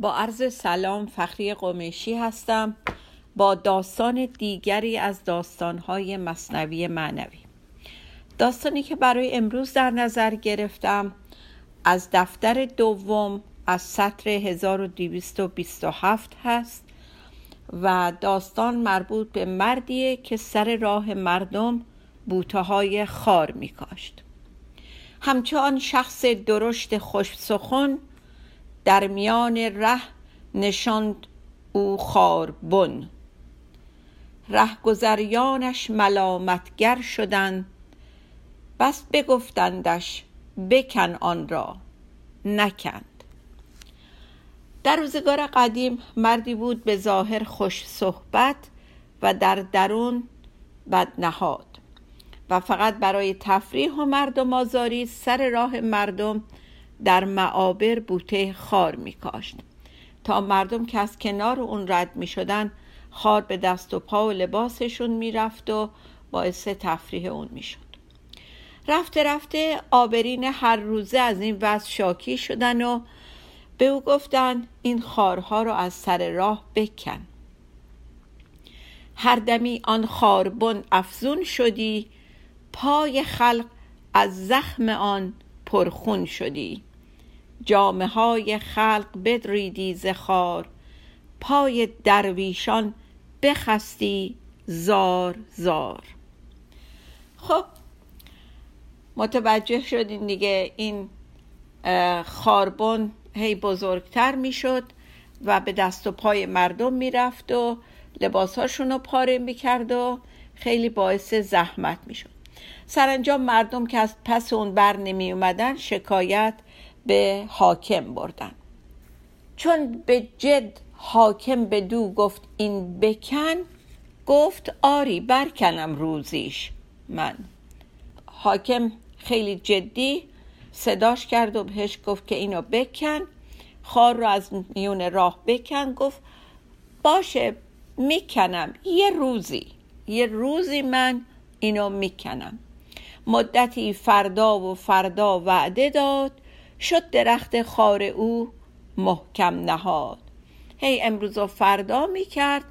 با عرض سلام فخری قمیشی هستم. با داستان دیگری از داستانهای مصنوی معنوی. داستانی که برای امروز در نظر گرفتم از دفتر دوم از سطر 1227 هست و داستان مربوط به مردیه که سر راه مردم بوته خار می کاشت همچون شخص درشت خوش سخن در میان ره نشاند او خاربن. رهگذریانش ملامتگر شدند بس بگفتندش بکن آن را نکند. در روزگار قدیم مردی بود به ظاهر خوش صحبت و در درون بدنهاد و فقط برای تفریح و مردم آزاری سر راه مردم در معابر بوته خار می کاشت. تا مردم که از کنار اون رد می شدن خار به دست و پا و لباسشون می رفت و باعث تفریح اون می شد. رفته رفته آبرین هر روزه از این وضع شاکی شدن و به او گفتن این خارها رو از سر راه بکن. هر دمی آن خاربن افزون شدی پای خلق از زخم آن پرخون شدی. جامعه های خلق بدریدی زخار پای درویشان بخستی زار زار. خب متوجه شدین دیگه این خاربن هی بزرگتر می‌شد و به دست و پای مردم می‌رفت و لباسهاشون رو پاره می‌کرد و خیلی باعث زحمت می‌شد. سرانجام مردم که از پس اون بر نمی اومدن شکایت به حاکم بردن. چون به جد حاکم به دو گفت این بکن گفت آری برکنم روزیش من. حاکم خیلی جدی صداش کرد و بهش گفت که اینو بکن خار رو از میون راه بکن گفت باشه می‌کنم یه روزی یه روزی من اینو می‌کنم. مدتی فردا و فردا وعده داد شد درخت خار او محکم نهاد. هی امروز و فردا می‌کرد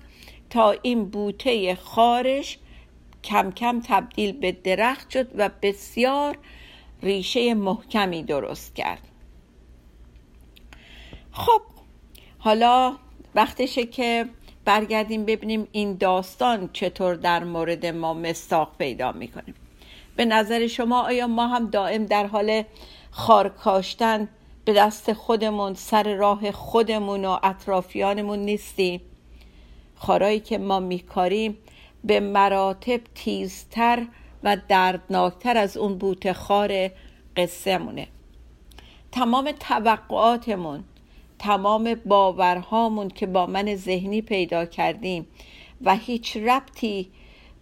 تا این بوته خارش کم کم تبدیل به درخت شد و بسیار ریشه محکمی درست کرد. خب حالا وقتشه که برگردیم ببینیم این داستان چطور در مورد ما مستاق پیدا می‌کنیم به نظر شما آیا ما هم دائم در حال خار کاشتن به دست خودمون سر راه خودمون و اطرافیانمون نیستیم. خارایی که ما میکاریم به مراتب تیزتر و دردناکتر از اون بوت خار قصه مونه تمام توقعاتمون تمام باورهامون که با من ذهنی پیدا کردیم و هیچ ربطی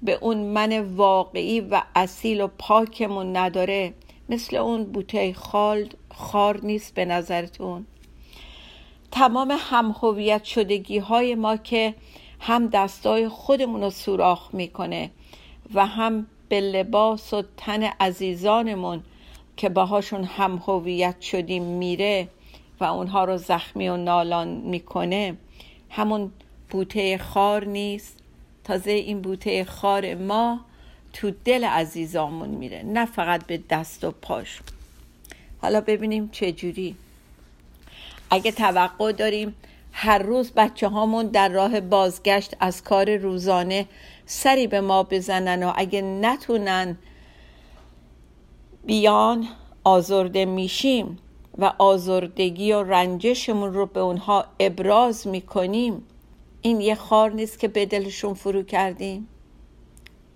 به اون من واقعی و اصیل و پاکمون نداره مثل اون بوته خال خار نیست به نظرتون. تمام هم هویت شدگی های ما که هم دستای خودمون رو سوراخ می‌کنه و هم به لباس و تن عزیزانمون که باهاشون هم هویت شدیم میره و اونها رو زخمی و نالان می‌کنه همون بوته خار نیست. تازه این بوته خار ما تو دل عزیزامون میره نه فقط به دست و پاش. حالا ببینیم چه جوری. اگه توقع داریم هر روز بچه هامون در راه بازگشت از کار روزانه سری به ما بزنن و اگه نتونن بیان آزرده میشیم و آزردگی و رنجشمون رو به اونها ابراز می‌کنیم این یه خار نیست که به دلشون فرو کردیم؟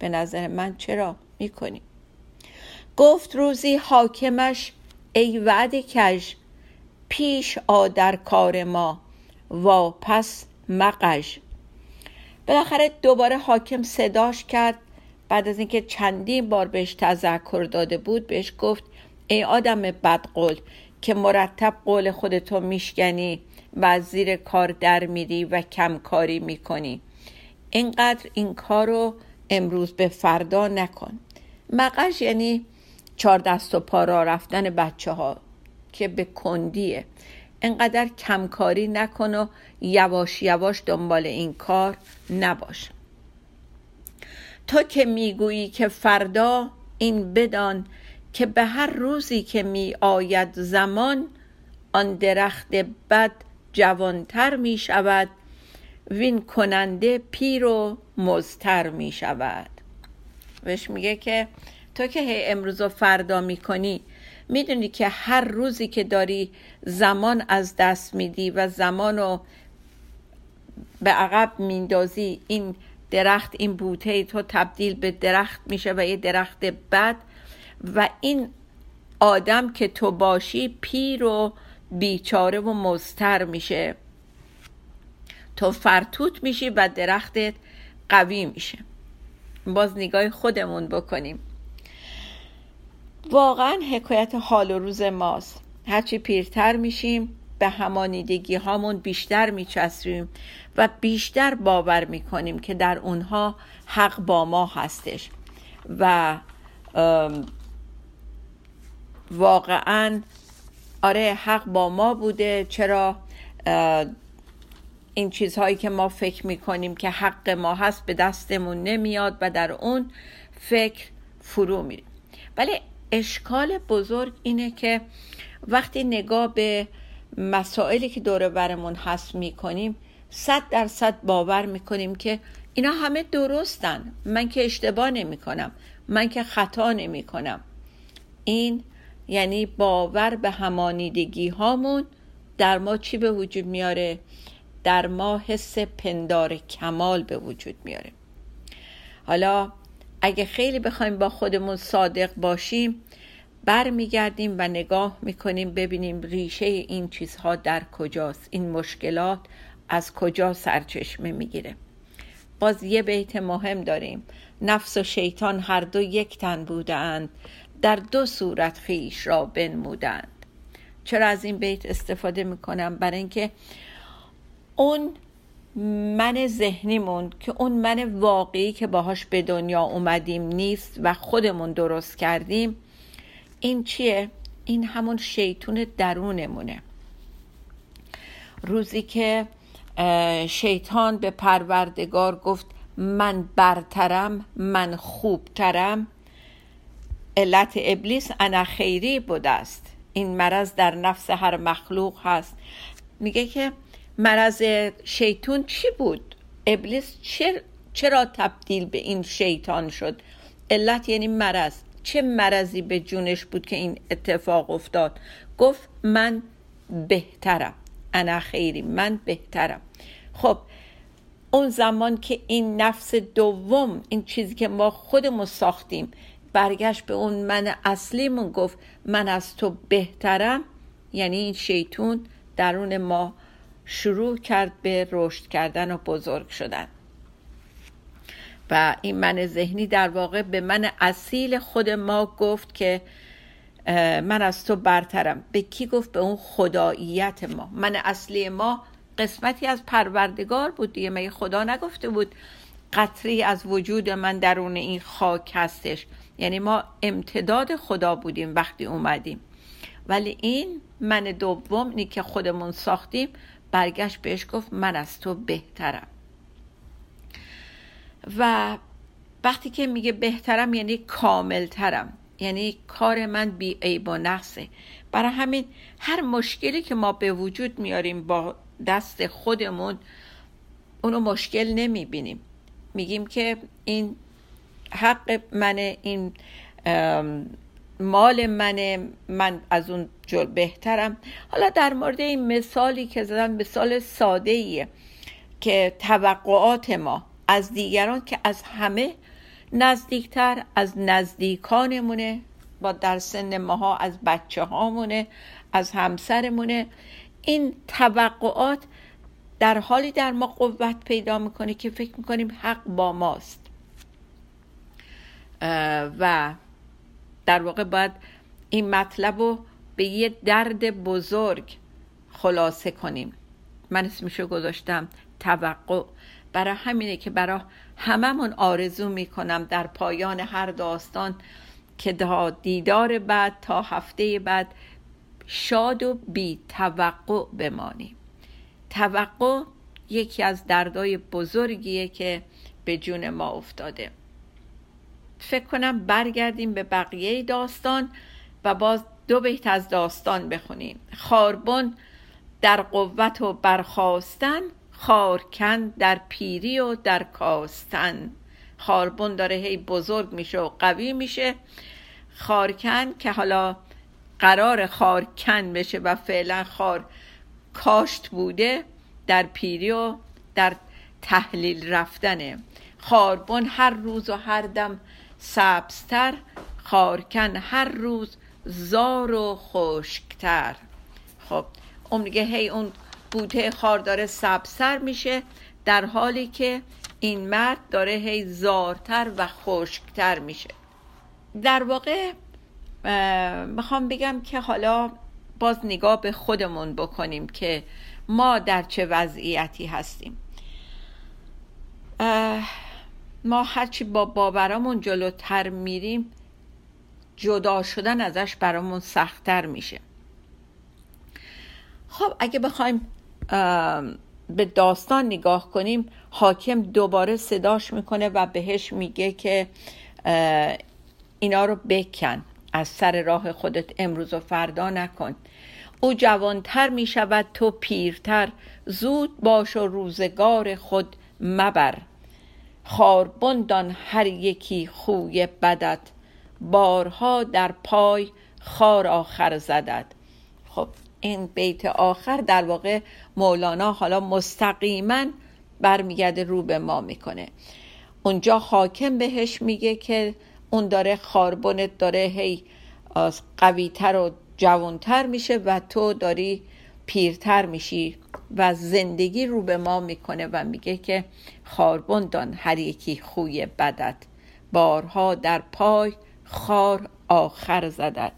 به نظر من چرا می‌کنیم گفت روزی حاکمش ای وعده کش پیش آ در کار ما واپس مقش بالاخره دوباره حاکم صداش کرد. بعد از اینکه چندین بار بهش تذکر داده بود بهش گفت ای آدم بدقول که مرتب قول خودتو میشکنی و زیر کار در میری و کمکاری می‌کنی. اینقدر این کار رو امروز به فردا نکن. مقش یعنی چهار دست و پا را رفتن بچه ها که به کندیه. انقدر کمکاری نکن و یواش یواش دنبال این کار نباش. تو که می‌گویی که فردا این بدان که به هر روزی که می آید زمان آن درخت بد جوانتر می شود وین کننده پیر و مزتر می شود. بهش میگه که تو که هی امروز و فردا می‌کنی می‌دونی که هر روزی که داری زمان از دست میدی و زمان رو به عقب میندازی این درخت این بوته تو تبدیل به درخت میشه و یه درخت بد و این آدم که تو باشی پیر و بیچاره و مزتر میشه. تو فرتوت میشی و درختت قوی میشه. باز نگاه خودمون بکنیم. واقعا حکایت حال و روز ماست. هرچی پیرتر میشیم به همانیدگی هامون بیشتر میچسبیم و بیشتر باور می‌کنیم که در اونها حق با ما هستش. و واقعا آره حق با ما بوده. چرا؟ این چیزهایی که ما فکر می‌کنیم که حق ما هست به دستمون نمیاد و در اون فکر فرو میریم. ولی اشکال بزرگ اینه که وقتی نگاه به مسائلی که دور برمون هست می‌کنیم صد درصد باور می‌کنیم که اینا همه درستن. من که اشتباه نمی کنم من که خطا نمی کنم این یعنی باور به همانیدگی هامون در ما چی به وجود میاره؟ در ما حس پندار کمال به وجود میاره حالا اگه خیلی بخوایم با خودمون صادق باشیم برمیگردیم و نگاه می‌کنیم ببینیم ریشه این چیزها در کجاست این مشکلات از کجا سرچشمه می‌گیره. باز یه بیت مهم داریم. نفس و شیطان هر دو یک تن بودند در دو صورت خیش را بنمودند. چرا از این بیت استفاده می‌کنم؟ برای اینکه اون من ذهنیمون که اون من واقعی که باهاش به دنیا اومدیم نیست و خودمون درست کردیم این چیه؟ این همون شیطون درونمونه. روزی که شیطان به پروردگار گفت من برترم من خوبترم علت ابلیس انا خیری بوده است. این مرض در نفس هر مخلوق هست. میگه که مرض شیطون چی بود؟ ابلیس چرا تبدیل به این شیطان شد؟ علت یعنی مرض. چه مرضی به جونش بود که این اتفاق افتاد؟ گفت من بهترم. انا خیری من بهترم. خب اون زمان که این نفس دوم این چیزی که ما خودمون ساختیم برگشت به اون من اصلیمون گفت من از تو بهترم یعنی این شیطون درون ما شروع کرد به رشد کردن و بزرگ شدن. و این من ذهنی در واقع به من اصیل خود ما گفت که من از تو برترم. به کی گفت؟ به اون خداییت ما. من اصلی ما قسمتی از پروردگار بود دیگه. مگه خدا نگفته بود قطری از وجود من درون این خاک هستش؟ یعنی ما امتداد خدا بودیم وقتی اومدیم. ولی این من دوم که خودمون ساختیم برگشت بهش گفت من از تو بهترم. و وقتی که میگه بهترم یعنی کاملترم یعنی کار من بی عیب و نقصه. برای همین هر مشکلی که ما به وجود میاریم با دست خودمون اونو مشکل نمی‌بینیم. میگیم که این حق منه این مال منه من از اون جل بهترم. حالا در مورد این مثالی که زدن مثال ساده ایه که توقعات ما از دیگران که از همه نزدیکتر از نزدیکانمونه با در سن ماها از بچه هامونه از همسرمونه. این توقعات در حالی در ما قوت پیدا می‌کنه که فکر می‌کنیم حق با ماست. و در واقع باید این مطلب رو به یه درد بزرگ خلاصه کنیم. من اسمشو گذاشتم توقع. برای همینه که برای هممون آرزو می‌کنم در پایان هر داستان که تا دیدار بعد تا هفته بعد شاد و بی توقع بمانیم. توقع یکی از دردای بزرگیه که به جون ما افتاده. فکر کنم برگردیم به بقیه داستان و باز دو بیت از داستان بخونیم. خاربون در قوت و برخواستن خارکن در پیری و در کاستن. خاربون داره هی بزرگ میشه و قوی میشه. خارکن که حالا قرار خارکن بشه و فعلا خار کاشت بوده در پیری و در تحلیل رفتنه. خاربون هر روز و هر دم سبزتر خارکن هر روز زار و خشکتر. خب اون میگه هی اون بوته خار داره سبزتر میشه در حالی که این مرد داره هی زارتر و خشکتر میشه. در واقع می‌خوام بگم که حالا باز نگاه به خودمون بکنیم که ما در چه وضعیتی هستیم. ما هرچی با باورامون جلوتر میریم جدا شدن ازش برامون سختتر میشه. خب اگه بخوایم به داستان نگاه کنیم حاکم دوباره صداش می‌کنه و بهش میگه که اینا رو بکن از سر راه خودت امروز و فردا نکن. او جوانتر می شود تو پیرتر. زود باش و روزگار خود مبر. خاربندان هر یکی خوی بدت. بارها در پای خار آخر زدد خب این بیت آخر در واقع مولانا حالا مستقیما برمیگرده رو به ما می‌کنه. اونجا حاکم بهش میگه که اون داره خاربونت داره هی قویتر و جوانتر میشه و تو داری پیرتر میشی و زندگی رو به ما می‌کنه و میگه که خاربون دان هر یکی خوی بدت. بارها در پای خار آخر زدد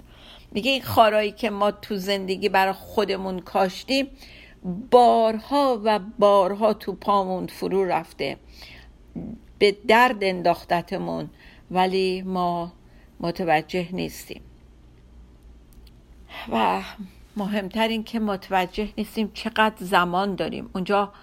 میگه این خارایی که ما تو زندگی برای خودمون کاشتیم بارها و بارها تو پامون فرو رفته. به درد انداختتمون ولی ما متوجه نیستیم. و مهمتر این که متوجه نیستیم چقدر زمان داریم. اونجا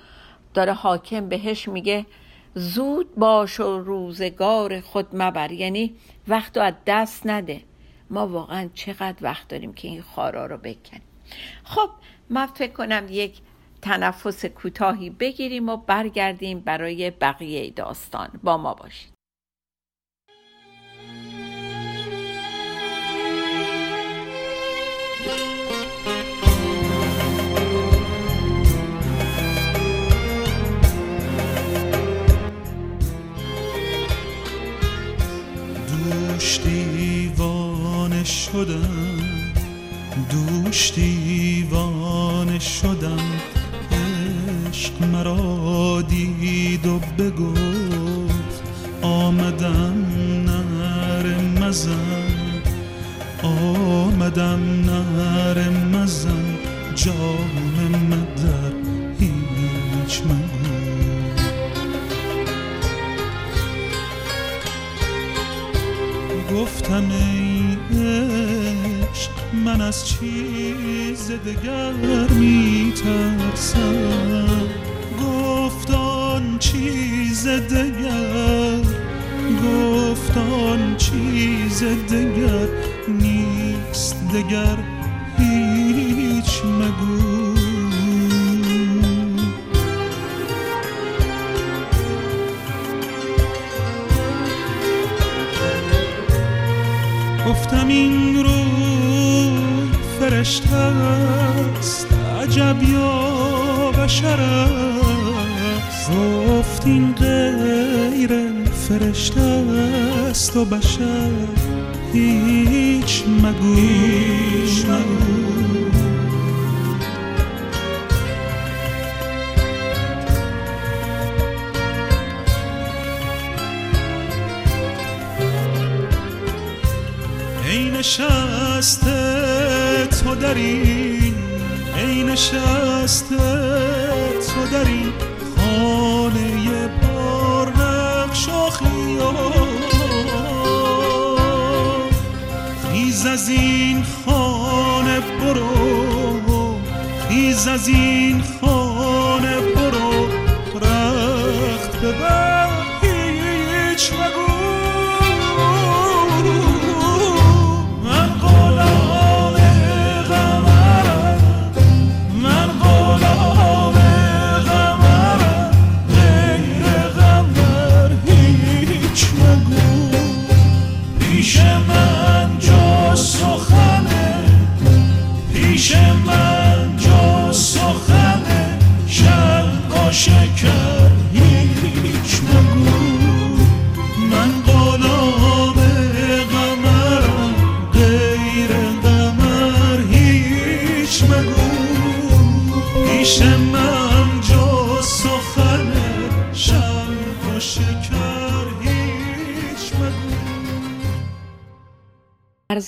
داره حاکم بهش میگه زود باش و روزگار خود مبر. یعنی وقت رو از دست نده. ما واقعا چقدر وقت داریم که این خارا رو بکنیم. خب من فکر کنم یک تنفس کوتاهی بگیریم و برگردیم برای بقیه داستان. با ما باشید. شدم دوش دیوانه شدم. عشق مرا دید و بگفت آمدم نر مزن. آمدم نر مزن جام از چیز دگر می ترسم گفتان چیز دگر گفتان چیز دگر نیست دگر. تو بشر هیچ مگو. هیچ مگو. ای نشسته تو در این ای نشسته از این خانه برو رخت ببر.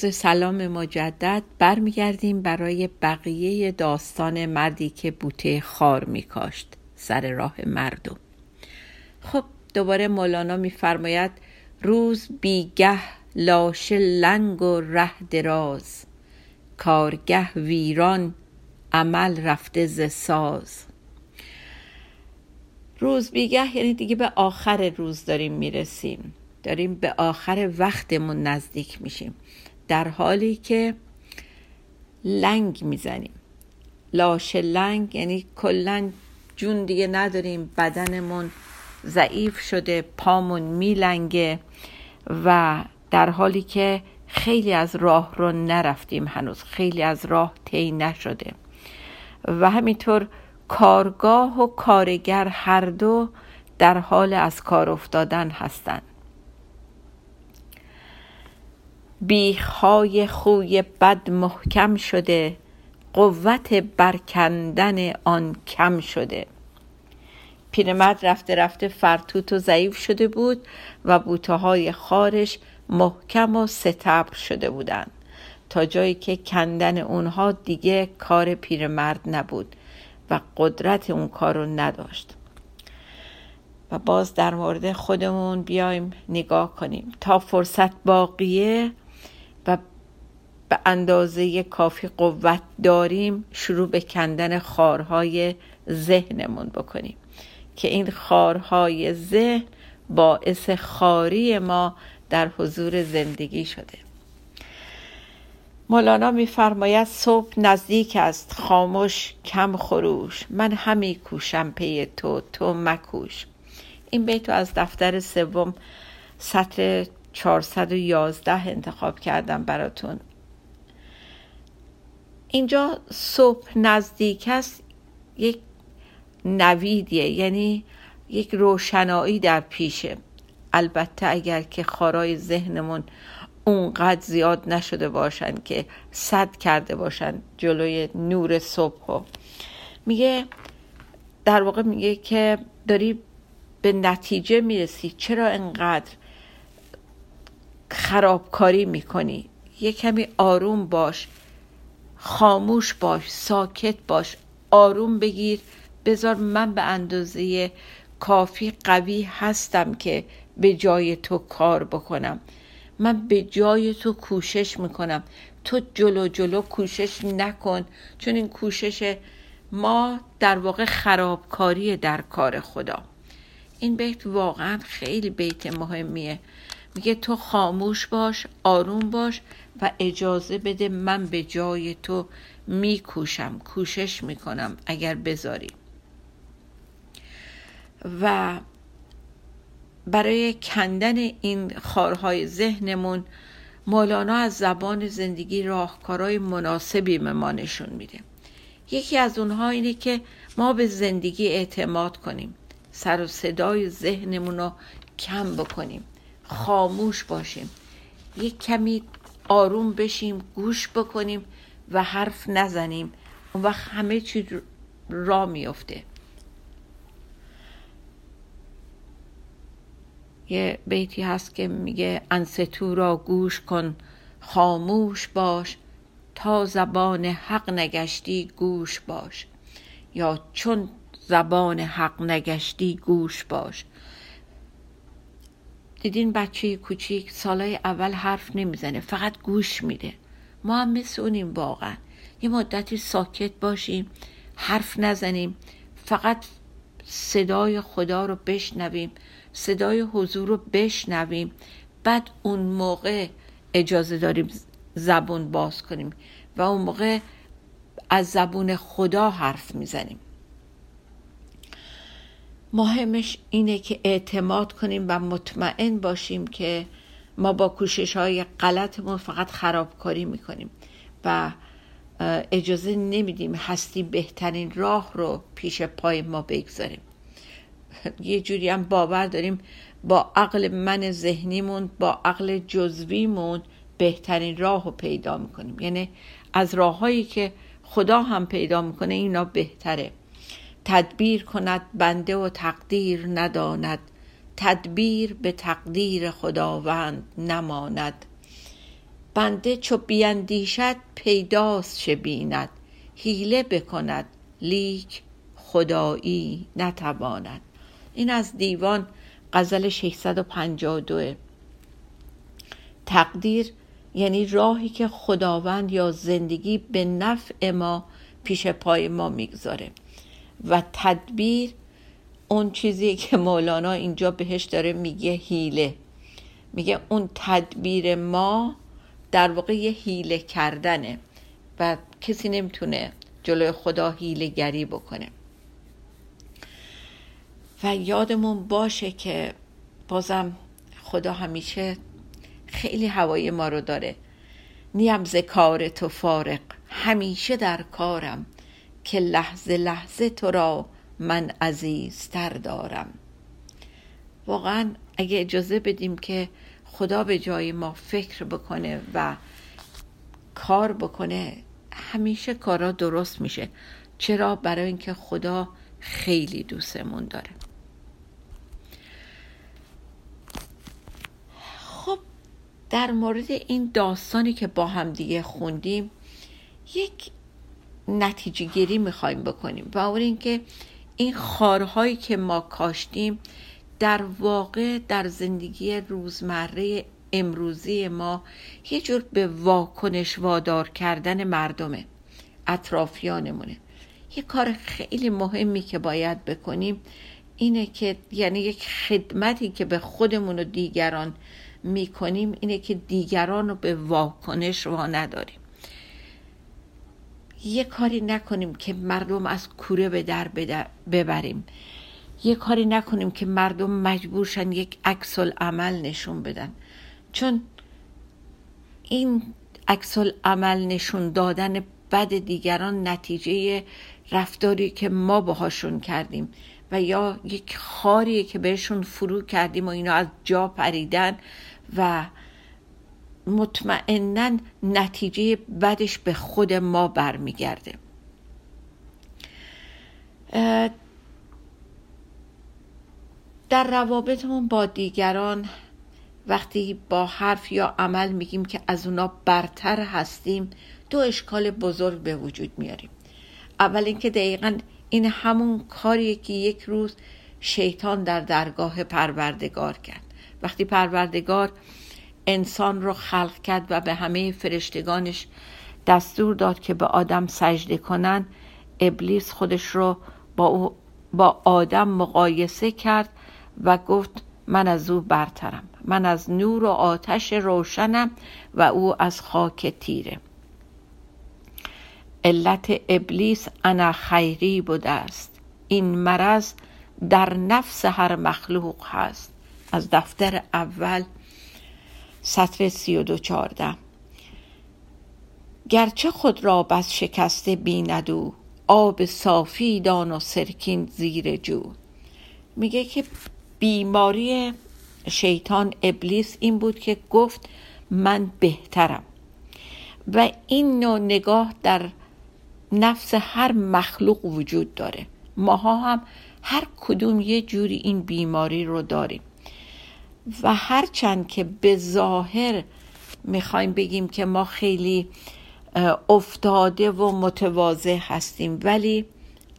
عرض سلام مجدد برمیگردیم برای بقیه داستان مردی که بوته خار میکاشت سر راه مردم. خب دوباره مولانا میفرماید روز بیگه لاشه لنگ و ره دراز کارگه ویران عمل رفته ز ساز. روز بیگه یعنی دیگه به آخر روز داریم می‌رسیم. داریم به آخر وقتمون نزدیک میشیم. در حالی که لنگ می‌زنیم. لاشه لنگ یعنی کلا جون دیگه نداریم بدنمون ضعیف شده پامون میلنگه و در حالی که خیلی از راه رو نرفتیم هنوز خیلی از راه طی نشده. و همینطور کارگاه و کارگر هر دو در حال از کار افتادن هستند. بیخهای خوی بد محکم شده قوت برکندن آن کم شده. پیرمرد رفته رفته فرتوت و ضعیف شده بود و بوته های خارش محکم و ستبر شده بودند. تا جایی که کندن اونها دیگه کار پیرمرد نبود و قدرت اون کار رو نداشت. و باز در مورد خودمون بیایم نگاه کنیم. تا فرصت باقیه و به اندازه کافی قوت داریم شروع به کندن خارهای ذهنمون بکنیم که این خارهای ذهن باعث خاری ما در حضور زندگی شده. مولانا میفرماید صبح نزدیک است خاموش کم خروش. من همی کوشم پی تو تو مکوش. این بیت از دفتر سوم سطر 411 انتخاب کردم براتون. اینجا صبح نزدیک است یک نویدیه یعنی یک روشنایی در پیشه. البته اگر که خارای ذهنمون اونقدر زیاد نشده باشن که صد کرده باشن جلوی نور صبح میگه در واقع میگه که داری به نتیجه می‌رسی چرا انقدر خرابکاری می‌کنی. یه کمی آروم باش خاموش باش ساکت باش آروم بگیر. بذار من به اندازه کافی قوی هستم که به جای تو کار بکنم. من به جای تو کوشش می‌کنم. تو جلو جلو کوشش نکن چون این کوشش ما در واقع خرابکاری در کار خدا. این بیت واقعا خیلی بیت مهمیه. میگه تو خاموش باش آروم باش و اجازه بده من به جای تو میکوشم کوشش می‌کنم اگر بذاری. و برای کندن این خارهای ذهنمون مولانا از زبان زندگی راهکارهای مناسبی به ما نشون میده. یکی از اونها اینه که ما به زندگی اعتماد کنیم سر و صدای ذهنمون رو کم بکنیم. خاموش باشیم. یک کمی آروم بشیم گوش بکنیم و حرف نزنیم. اون وقت همه چی را میفته یه بیتی هست که میگه انستو را گوش کن خاموش باش. تا زبان حق نگشتی گوش باش. یا چون زبان حق نگشتی گوش باش. دیدین بچه کوچیک سالای اول حرف نمی‌زنه فقط گوش میده. ما هم مثل اونیم واقعا. یه مدتی ساکت باشیم حرف نزنیم فقط صدای خدا رو بشنویم صدای حضور رو بشنویم. بعد اون موقع اجازه داریم زبون باز کنیم و اون موقع از زبون خدا حرف می‌زنیم. مهمش اینه که اعتماد کنیم و مطمئن باشیم که ما با کوشش های غلطمون فقط خرابکاری می‌کنیم و اجازه نمیدیم هستی بهترین راه رو پیش پای ما بگذاریم. یه جوری هم باور داریم با عقل من ذهنیمون با عقل جزویمون بهترین راه رو پیدا می‌کنیم. یعنی از راههایی که خدا هم پیدا می‌کنه اینا بهتره. تدبیر کند بنده و تقدیر نداند تدبیر به تقدیر خداوند نماند. بنده چو بیندیشد پیداست چه بیند حیله بکند لیک خدایی نتواند. این از دیوان غزل 652 تقدیر یعنی راهی که خداوند یا زندگی به نفع ما پیش پای ما می‌گذاره. و تدبیر اون چیزی که مولانا اینجا بهش داره میگه هیله. میگه اون تدبیر ما در واقع یه هیله کردنه و کسی نمی‌تونه جلوی خدا هیله گری بکنه. و یادمون باشه که بازم خدا همیشه خیلی هوای ما رو داره. نیم ز کار تو فارق همیشه در کارم. که لحظه لحظه تو را من عزیزتر دارم. واقعا اگه اجازه بدیم که خدا به جای ما فکر بکنه و کار بکنه همیشه کارا درست میشه. چرا؟ برای اینکه خدا خیلی دوستمون داره. خب در مورد این داستانی که با هم دیگه خوندیم یک نتیجه گیری می‌خوایم بکنیم و اون اینکه این خارهایی که ما کاشتیم در واقع در زندگی روزمره امروزی ما یه جور به واکنش وادار کردن مردمه اطرافیانمونه. یه کار خیلی مهمی که باید بکنیم اینه که یعنی یک خدمتی که به خودمون و دیگران می‌کنیم اینه که دیگران رو به واکنش وا نداریم یه کاری نکنیم که مردم از کوره به در ببریم. یه کاری نکنیم که مردم مجبورشن یک عکس عمل نشون بدن. چون این عکس عمل نشون دادن بد دیگران نتیجه رفتاری که ما باهاشون کردیم و یا یک خاریه که بهشون فرو کردیم و اینا از جا پریدن و مطمئنا نتیجه بدش به خود ما برمیگرده. در روابطمون با دیگران وقتی با حرف یا عمل میگیم که از اونا برتر هستیم دو اشکال بزرگ به وجود میاریم. اول اینکه دقیقا این همون کاریه که یک روز شیطان در درگاه پروردگار کرد. وقتی پروردگار انسان رو خلق کرد و به همه فرشتگانش دستور داد که به آدم سجده کنن ابلیس خودش رو با, او با آدم مقایسه کرد و گفت من از او برترم. من از نور و آتش روشنم و او از خاک تیره. علت ابلیس انا خیری بوده است. این مرض در نفس هر مخلوق هست. از دفتر اول سطر سی و دو چارده گرچه خود را بس شکسته بیند آب صافی دان و سرکین زیر جو. میگه که بیماری شیطان ابلیس این بود که گفت من بهترم. و این نوع نگاه در نفس هر مخلوق وجود داره. ماها هم هر کدوم یه جوری این بیماری رو داریم. و هرچند که به ظاهر می‌خوایم بگیم که ما خیلی افتاده و متواضع هستیم ولی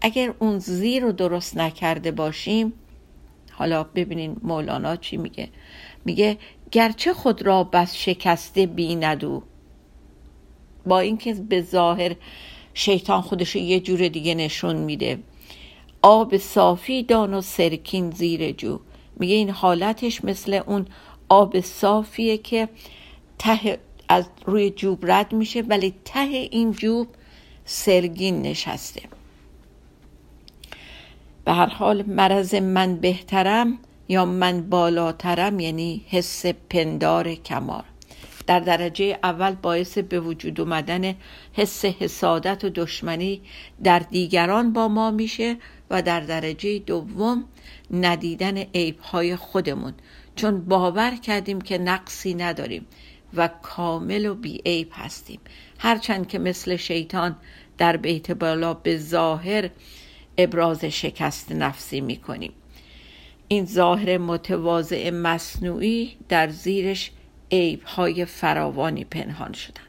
اگر اون زیر رو درست نکرده باشیم حالا ببینین مولانا چی میگه. میگه گرچه خود را بس شکسته بیندو با اینکه به ظاهر شیطان خودش یه جور دیگه نشون میده. آب صافی دان و سرکین زیر جو. میگه این حالتش مثل اون آب صافیه که ته از روی جوب رد میشه ولی ته این جوب سرگین نشسته. به هر حال مرض من بهترم یا من بالاترم یعنی حس پندار کمار در درجه اول باعث به وجود اومدن حس حسادت و دشمنی در دیگران با ما میشه و در درجه دوم ندیدن عیبهای خودمون. چون باور کردیم که نقصی نداریم و کامل و بی عیب هستیم. هرچند که مثل شیطان در بیت بالا به ظاهر ابراز شکست نفسی می‌کنیم. این ظاهر متواضع مصنوعی در زیرش عیبهای فراوانی پنهان شدن.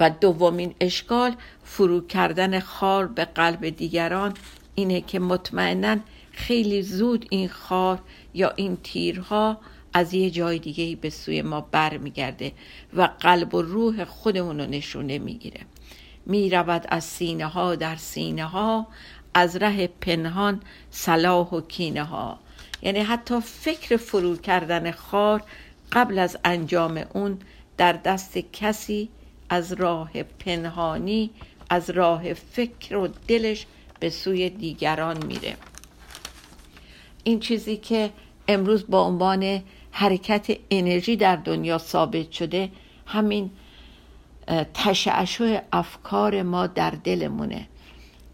و دومین اشکال فرو کردن خار به قلب دیگران اینه که مطمئنا خیلی زود این خار یا این تیرها از یه جای دیگه به سوی ما بر میگرده و قلب و روح خودمون رو نشونه می‌گیره می‌رود از سینه ها در سینه ها از ره پنهان صلاح و کینه ها یعنی حتی فکر فرو کردن خار قبل از انجام اون در دست کسی از راه پنهانی از راه فکر و دلش به سوی دیگران میره. این چیزی که امروز با عنوان حرکت انرژی در دنیا ثابت شده همین تشعشع افکار ما در دلمونه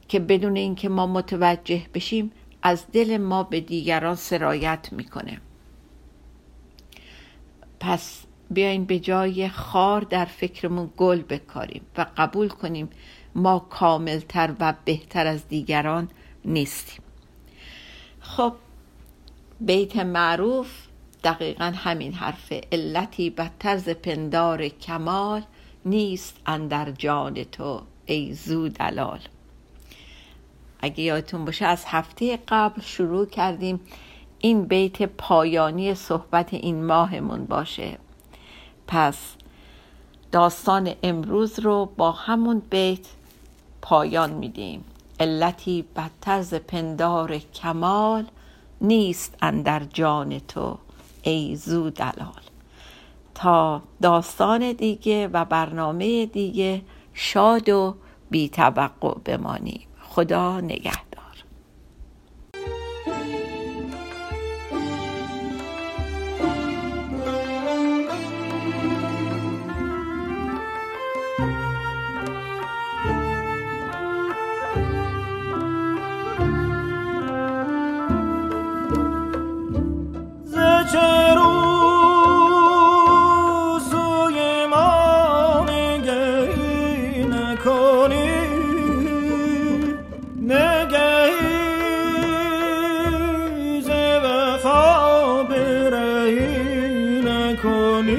که بدون اینکه ما متوجه بشیم از دل ما به دیگران سرایت می‌کنه. پس بیاین به جای خار در فکرمون گل بکاریم و قبول کنیم ما کاملتر و بهتر از دیگران نیستیم. خب بیت معروف دقیقا همین حرفه علتی بدتر ز پندار کمال نیست اندر جان تو ای زو دلال اگه یادتون باشه از هفته قبل شروع کردیم این بیت پایانی صحبت این ماهمون باشه. پس داستان امروز رو با همون بیت پایان میدیم. علتی بدتر ز پندار کمال نیست اندر جان تو ای زو دلال تا داستان دیگه و برنامه دیگه شاد و بی بمانیم. خدا کو نی